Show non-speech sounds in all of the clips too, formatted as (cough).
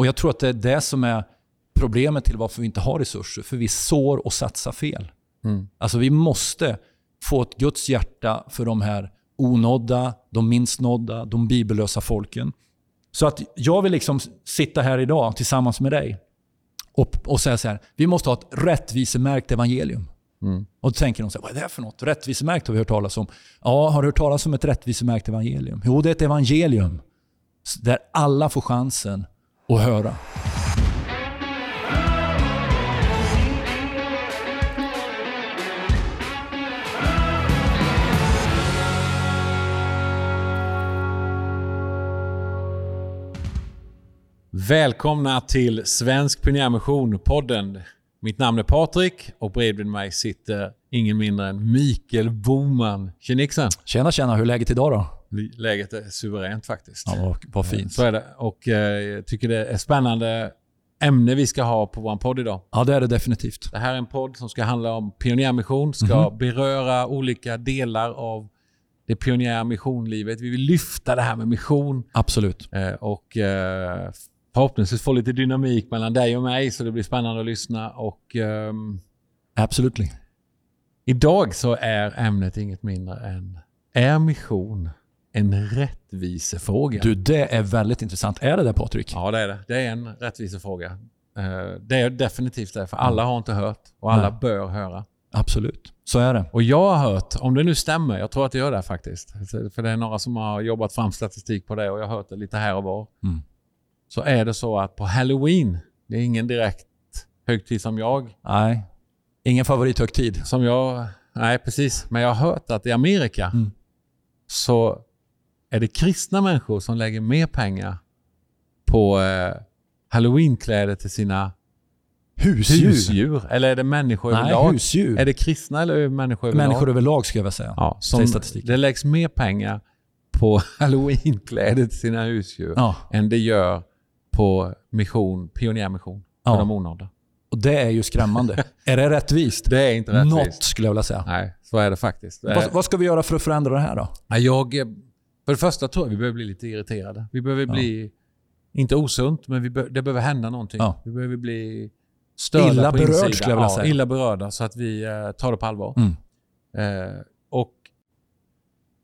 Och Jag tror att det är det som är problemet till varför vi inte har resurser. För vi sår och satsar fel. Mm. Alltså vi måste få ett Guds hjärta för de här onådda, de minst nådda, de bibellösa folken. Så att jag vill liksom sitta här idag tillsammans med dig och, och säga så här, vi måste ha ett rättvisemärkt evangelium. Mm. Och då tänker de så här, vad är det för något? Rättvisemärkt har vi hört talas om. Ja, har du hört talas om ett rättvisemärkt evangelium? Jo, det är ett evangelium där alla får chansen att höra. Välkomna till Svensk Pionjärmission-podden. Mitt namn är Patrik och bredvid mig sitter ingen mindre än Mikael Boman. Tjenixen! Tjena, tjena. Hur är läget idag då? Läget är suveränt faktiskt. Ja, vad, vad fint. Så är det. Och eh, jag tycker det är spännande ämne vi ska ha på vår podd idag. Ja, det är det definitivt. Det här är en podd som ska handla om pionjärmission, ska Mhm. beröra olika delar av det pionjärmissionlivet. Vi vill lyfta det här med mission Absolut. eh, och eh, förhoppningsvis få lite dynamik mellan dig och mig så det blir spännande att lyssna. Och ehm, Absolutely. idag så är ämnet inget mindre än Är mission en rättvisefråga? Du, det är väldigt intressant. Är det det Patrik? Ja, det är det. Det är en rättvisefråga. Eh, Det är definitivt det, för alla har inte hört och alla Nej. bör höra. Absolut. Så är det. Och jag har hört, om det nu stämmer, jag tror att det gör det faktiskt. För det är några som har jobbat fram statistik på det och jag har hört det lite här och var. Mm. Så är det så att på Halloween, det är ingen direkt högtid som jag, Nej. Ingen favorithögtid. som jag, nej precis, men jag har hört att i Amerika Mm. så är det kristna människor som lägger mer pengar på eh, Halloweenkläder till sina Husdjur. husdjur. Eller är det människor Nej, överlag? husdjur. Är det kristna eller människor överlag? Människor överlag ska jag väl säga. Ja, som, det läggs mer pengar på (laughs) halloweenkläder till sina husdjur Ja. än det gör på mission, pionjärmission för Ja. de onådda. Och det är ju skrämmande. (laughs) är det rättvist? Det är inte rättvist. Något skulle jag vilja säga. Nej, så är det faktiskt. Det är- Vad, vad ska vi göra för att förändra det här då? Jag, eh, för det första tror jag vi behöver bli lite irriterade. Vi behöver bli, inte osunt, men vi be, det behöver hända någonting. Ja. Vi behöver bli störda Illa på berörd, insidan. skulle jag vilja ja, säga. Illa berörda så att vi eh, tar det på allvar. Mm. Eh, och,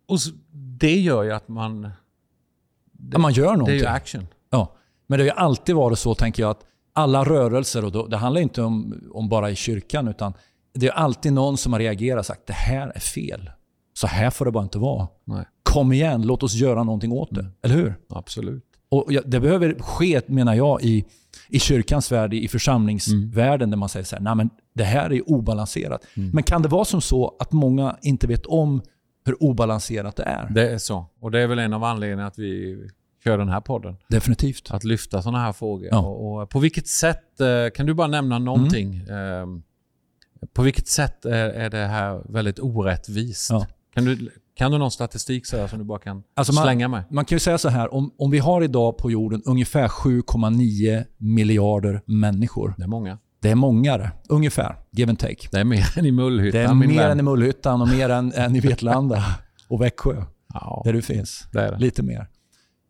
och s- det gör ju att man... Ja, man gör Det är någonting. ju action. Ja. Men det har ju alltid varit så, tänker jag, att alla rörelser, och då, det handlar inte om, om bara i kyrkan, utan det är alltid någon som har reagerat och sagt det här är fel. Så här får det bara inte vara. Nej, Kom igen, låt oss göra någonting åt det. Eller hur? absolut. Och det behöver ske, menar jag, i, i kyrkans värld, i församlingsvärlden, där man säger så här, nej men det här är obalanserat. Men kan det vara som så att många inte vet om hur obalanserat det är? Det är så. Och det är väl en av anledningarna att vi kör den här podden. Definitivt. Att lyfta sådana här frågor. Ja. Och, och på vilket sätt, eh, kan du bara nämna någonting? Mm. Eh, på vilket sätt är, är det här väldigt orättvist? Ja. Kan, du, kan du någon statistik så här som du bara kan Alltså man- slänga med? Man kan ju säga så här, om, om vi har idag på jorden ungefär 7,9 miljarder människor. Det är många. Det är många det. Ungefär, give and take. Det är mer än i Mullhyttan, Det är mer vän. än i Mullhyttan och mer än, än i Vetlanda och Växjö, Ja, där du finns. det det. Lite mer.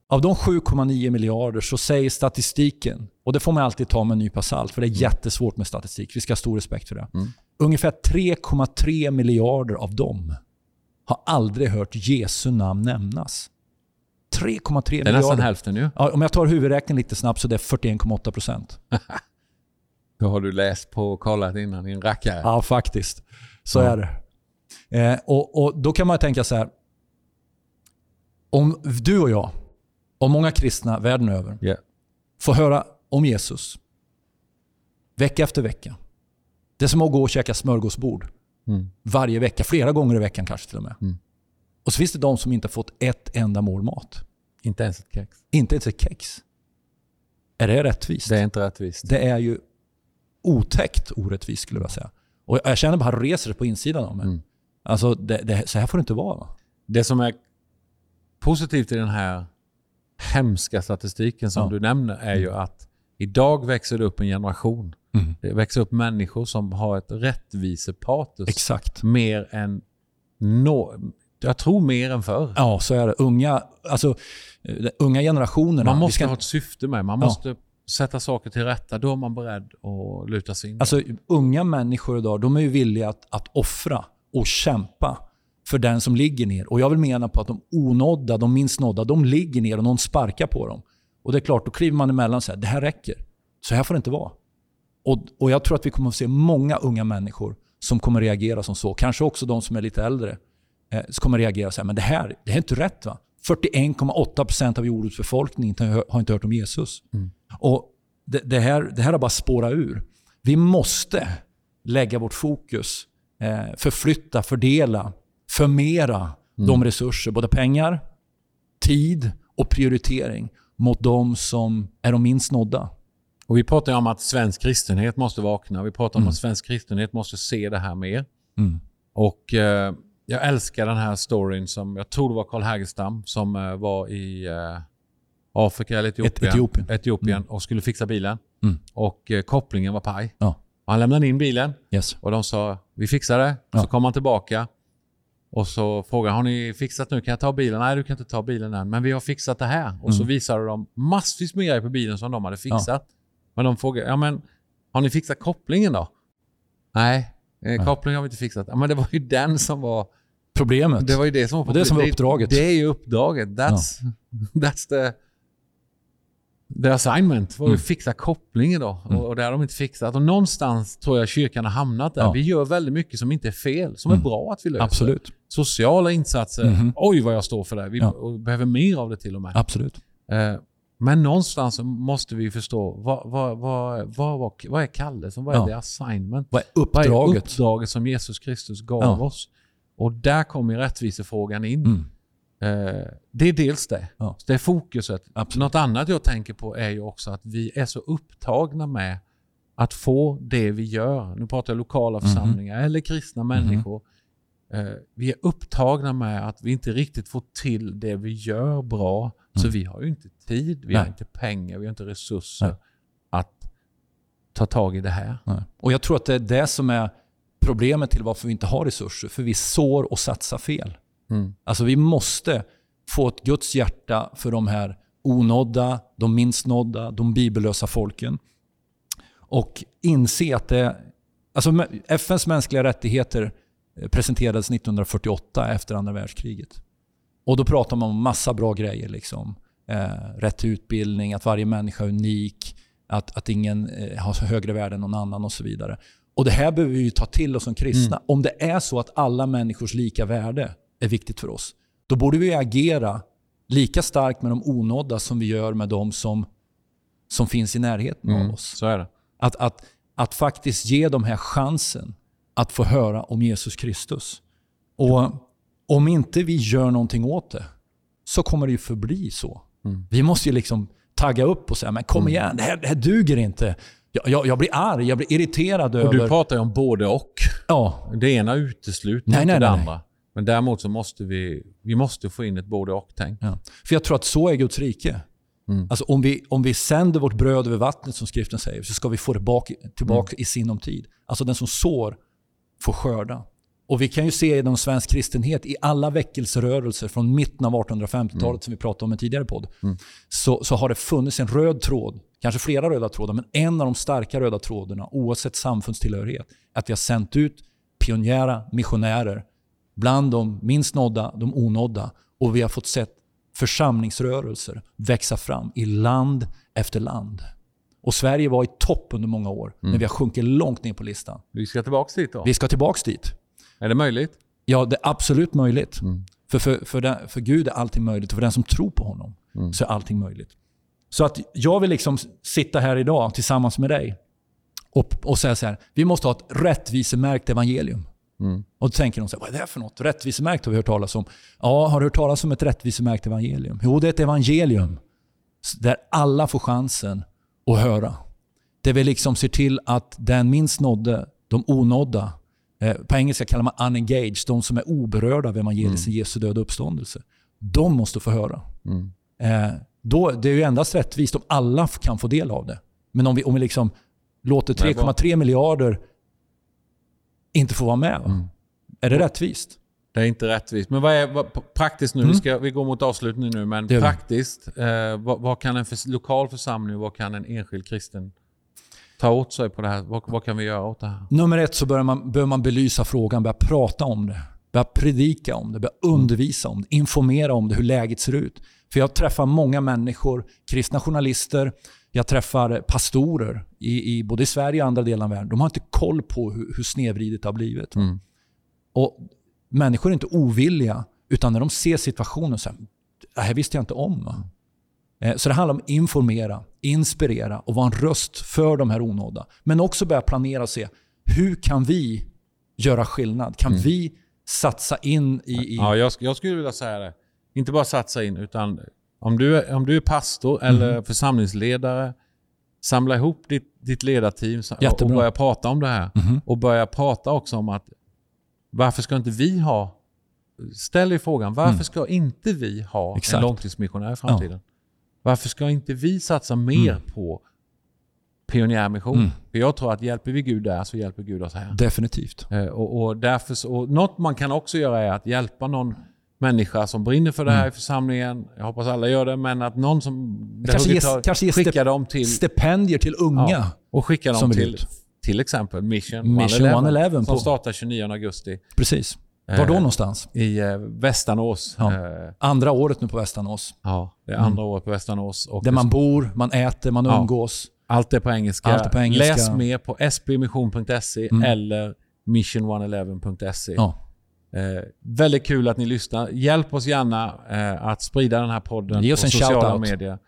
Av de 7,9 miljarder så säger statistiken, och det får man alltid ta med en nypa salt, för det är jättesvårt med statistik. Vi ska ha stor respekt för det. Mm. Ungefär 3,3 miljarder av dem har aldrig hört Jesu namn nämnas. 3,3 Det är miljarder. nästan hälften ju. Ja, om jag tar huvudräkningen lite snabbt så det är 41,8 procent. (laughs) Då har du läst på och kollat innan din rackare. Ja, faktiskt. Så Ja. är det. Eh, och, och Då kan man tänka så här. Om du och jag, och många kristna världen över, Ja. får höra om Jesus vecka efter vecka. Det är som att gå och käka smörgåsbord Mm. varje vecka, flera gånger i veckan kanske till och med. Mm. Och så finns det de som inte har fått ett enda mål mat. Inte ens ett kex. Inte ens ett kex. Är det rättvist? Det är inte rättvist. Det är ju otäckt orättvist skulle jag säga. Och jag känner bara reser det på insidan av mig. Mm. Alltså, det, det, så här får det inte vara. Va? Det som är positivt i den här hemska statistiken som Ja. du nämner är ju att idag växer det upp en generation. Det växer upp människor som har ett rättvisepatos Exakt. mer än no, jag tror mer än förr. Ja, så är det. Unga, alltså, eh, unga generationerna. Man måste ska- ha ett syfte med. Man Ja. måste sätta saker till rätta, då är man beredd att luta sig in. Alltså, unga människor idag de är ju villiga att, att offra och kämpa för den som ligger ner. Och Jag vill mena på att de onådda, de minst nådda, de ligger ner och någon sparkar på dem. Och det är klart, då kliver man emellan och säger det här räcker. Så här får det inte vara. Och, och Jag tror att vi kommer att se många unga människor som kommer reagera som så. Kanske också de som är lite äldre. Eh, som kommer reagera så här, men det här, det här är inte rätt. va? 41,8% av jordens befolkning har inte hört om Jesus. Mm. Och det, det, här, det här har bara spårat ur. Vi måste lägga vårt fokus, eh, förflytta, fördela, förmera mm. de resurser, både pengar, tid och prioritering mot de som är de minst nådda. Och vi pratar om att svensk kristenhet måste vakna. Vi pratar om mm. att svensk kristenhet måste se det här mer. Mm. Och eh, jag älskar den här storyn som, jag tror det var Karl Hägerstam som eh, var i eh, Afrika eller Etiopien, Etiopien. Etiopien mm. och skulle fixa bilen. Mm. Och eh, kopplingen var paj. Ja. Han lämnade in bilen yes. och de sa vi fixar det. Ja. Så kom han tillbaka och så frågade har ni fixat nu? Kan jag ta bilen? Nej, du kan inte ta bilen än. Men vi har fixat det här. Och mm. så visade de massvis med grejer på bilen som de hade fixat. Ja. Men de frågade, ja men har ni fixat kopplingen då? Nej, eh, kopplingen har vi inte fixat. Ja, men det var ju den som var problemet. Det var ju det som var, det som var uppdraget. Det, det är ju uppdraget. That's, ja. (laughs) that's the, the assignment. Var mm. att fixa kopplingen då. Mm. Och, och det har de inte fixat. Och någonstans tror jag kyrkan har hamnat där. Ja. Vi gör väldigt mycket som inte är fel. Som mm. är bra att vi löser. Absolut. Sociala insatser. -hmm. Oj vad jag står för det. Vi ja. behöver mer av det till och med. Absolut. Eh, men någonstans måste vi förstå vad, vad, vad, vad, vad är kallelsen? Vad är ja. det assignment? Vad är uppdraget? Vad är uppdraget som Jesus Kristus gav ja. oss? Och där kommer rättvisefrågan in. Mm. Eh, det är dels det. Ja. Det är fokuset. Absolut. Något annat jag tänker på är ju också att vi är så upptagna med att få det vi gör. Nu pratar jag lokala mhm. församlingar mm. eller kristna mhm. människor. Mm. Eh, vi är upptagna med att vi inte riktigt får till det vi gör bra. Så mm. vi har ju inte tid, vi Nej. har inte pengar, vi har inte resurser Nej. att ta tag i det här. Nej. Och Jag tror att det är det som är problemet till varför vi inte har resurser. För vi sår och satsar fel. Mm. Alltså vi måste få ett Guds hjärta för de här onådda, de minst nådda, de bibellösa folken. Och inse att det... Alltså FNs mänskliga rättigheter presenterades 1948 efter andra världskriget. Och Då pratar man om massa bra grejer. Liksom. Eh, rätt till utbildning, att varje människa är unik, att, att ingen eh, har högre värde än någon annan och så vidare. Och Det här behöver vi ta till oss som kristna. Mm. Om det är så att alla människors lika värde är viktigt för oss, då borde vi agera lika starkt med de onådda som vi gör med de som, som finns i närheten mm. av oss. Att, att, att faktiskt ge dem här chansen att få höra om Jesus Kristus. Och om inte vi gör någonting åt det, så kommer det ju förbli så. Mm. Vi måste ju liksom tagga upp och säga, men kom mm. igen, det här, det här duger inte. Jag, jag, jag, blir arg, jag blir irriterad och över... Du pratar ju om både och. Ja. Det ena utesluter nej, inte nej, det nej, andra. Men däremot så måste vi, vi måste få in ett både och-tänk. Ja. För jag tror att så är Guds rike. Mm. Alltså om, vi, om vi sänder vårt bröd över vattnet som skriften säger, så ska vi få det bak, tillbaka mm. i sinom tid. Alltså den som sår får skörda. Och Vi kan ju se inom svensk kristenhet i alla väckelserörelser från mitten av 1850-talet mm. som vi pratade om i en tidigare podd. Mm. Så, så har det funnits en röd tråd, kanske flera röda trådar, men en av de starka röda trådarna oavsett samfundstillhörighet, att vi har sänt ut pionjära missionärer bland de minst nådda, de onådda och vi har fått sett församlingsrörelser växa fram i land efter land. Och Sverige var i topp under många år, mm. men vi har sjunkit långt ner på listan. Vi ska tillbaka dit då? Vi ska tillbaka dit. Är det möjligt? Ja, det är absolut möjligt. Mm. För, för, för, den, för Gud är allting möjligt och för den som tror på honom mm. så är allting möjligt. Så att jag vill liksom sitta här idag tillsammans med dig och, och säga så här. Vi måste ha ett rättvisemärkt evangelium. Mm. Och då tänker de så här, vad är det för något? Rättvisemärkt har vi hört talas om. Ja, har du hört talas om ett rättvisemärkt evangelium? Jo, det är ett evangelium där alla får chansen att höra. Där vi liksom ser till att den minst nådde, de onådda, Eh, på engelska kallar man unengaged, de som är oberörda av evangeliet, mm. Jesu död och uppståndelse. De måste få höra. Mm. Eh, då, det är ju endast rättvist om alla kan få del av det. Men om vi, om vi liksom låter 3,3 miljarder inte få vara med. Mm. Är det rättvist? Det är inte rättvist. Men vad är vad, praktiskt nu? Mm. Vi, ska, vi går mot avslutning nu, men praktiskt. Eh, vad, vad, kan en för, lokal församling, vad kan en enskild kristen ta åt sig på det här? Vad, vad kan vi göra åt det här? Nummer ett så bör man, bör man belysa frågan, börja prata om det. Börja predika om det, börja undervisa om det, informera om det, hur läget ser ut. För jag träffar många människor, kristna journalister, jag träffar pastorer i, i både i Sverige och andra delar av världen. De har inte koll på hur, hur snedvridet det har blivit. Mm. Och Människor är inte ovilliga, utan när de ser situationen så här, det här visste jag inte om. Mm. Så det handlar om att informera, inspirera och vara en röst för de här onådda. Men också börja planera och se, hur kan vi göra skillnad? Kan mm. vi satsa in i... i... Ja, jag, jag skulle vilja säga det. Inte bara satsa in, utan om du, är, om du är pastor eller mm. församlingsledare, samla ihop ditt, ditt ledarteam och, och börja prata om det här. Mm. Och börja prata också om att varför ska inte vi ha... Ställ dig frågan, varför mm. ska inte vi ha Exakt. en långtidsmissionär i framtiden? Ja. Varför ska inte vi satsa mer mm. på pionjärmission? Mm. För jag tror att hjälper vi Gud där så hjälper Gud oss här. Definitivt. Eh, och, och, därför, och något man kan också göra är att hjälpa någon människa som brinner för det här mm. i församlingen. Jag hoppas alla gör det, men att någon som... Kanske ge, kanske ge dem till... stipendier till unga. Ja, och skicka dem till, till exempel Mission, Mission 111, 111 som på. startar 29 augusti. Precis. Var då eh, någonstans? I eh, Västanås. Ja. Eh, andra året nu på Västanås. Ja, det är andra mm. året på Västanås. Och Där man bor, man äter, man ja. umgås. Allt är på engelska. Allt är på engelska. Läs mer på spmission.se mm. eller mission111.se. Ja. Eh, väldigt kul att ni lyssnar. Hjälp oss gärna eh, att sprida den här podden Ge oss på en sociala medier.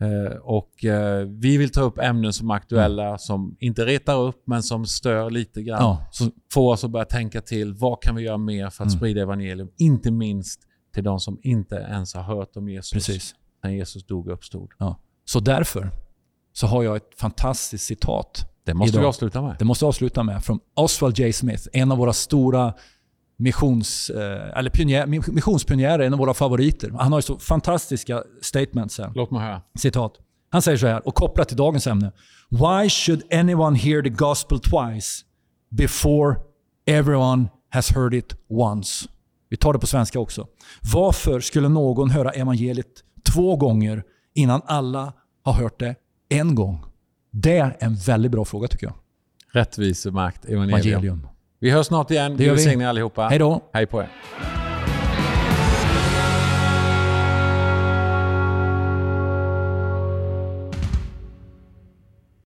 Eh, och eh, vi vill ta upp ämnen som är aktuella, mm. som inte retar upp, men som stör lite grann. Ja. Så får oss att börja tänka till, vad kan vi göra mer för att mm. sprida evangelium? Inte minst till de som inte ens har hört om Jesus Precis. när Jesus dog och uppstod. Ja. Så därför så har jag ett fantastiskt citat. Det måste idag. vi avsluta med. Det måste vi avsluta med. Från Oswald J. Smith, en av våra stora missions, eh, eller pionjär, missionspionjärer, en av våra favoriter. Han har ju så fantastiska statements här. Låt mig höra. Citat. Han säger så här, och kopplat till dagens ämne. Why should anyone hear the gospel twice before everyone has heard it once? Vi tar det på svenska också. Varför skulle någon höra evangeliet två gånger innan alla har hört det en gång? Det är en väldigt bra fråga tycker jag. Rättvisemakt, evangelium. evangelium. Vi hörs snart igen. Det gör vi. allihopa. Hej då. Hej på er.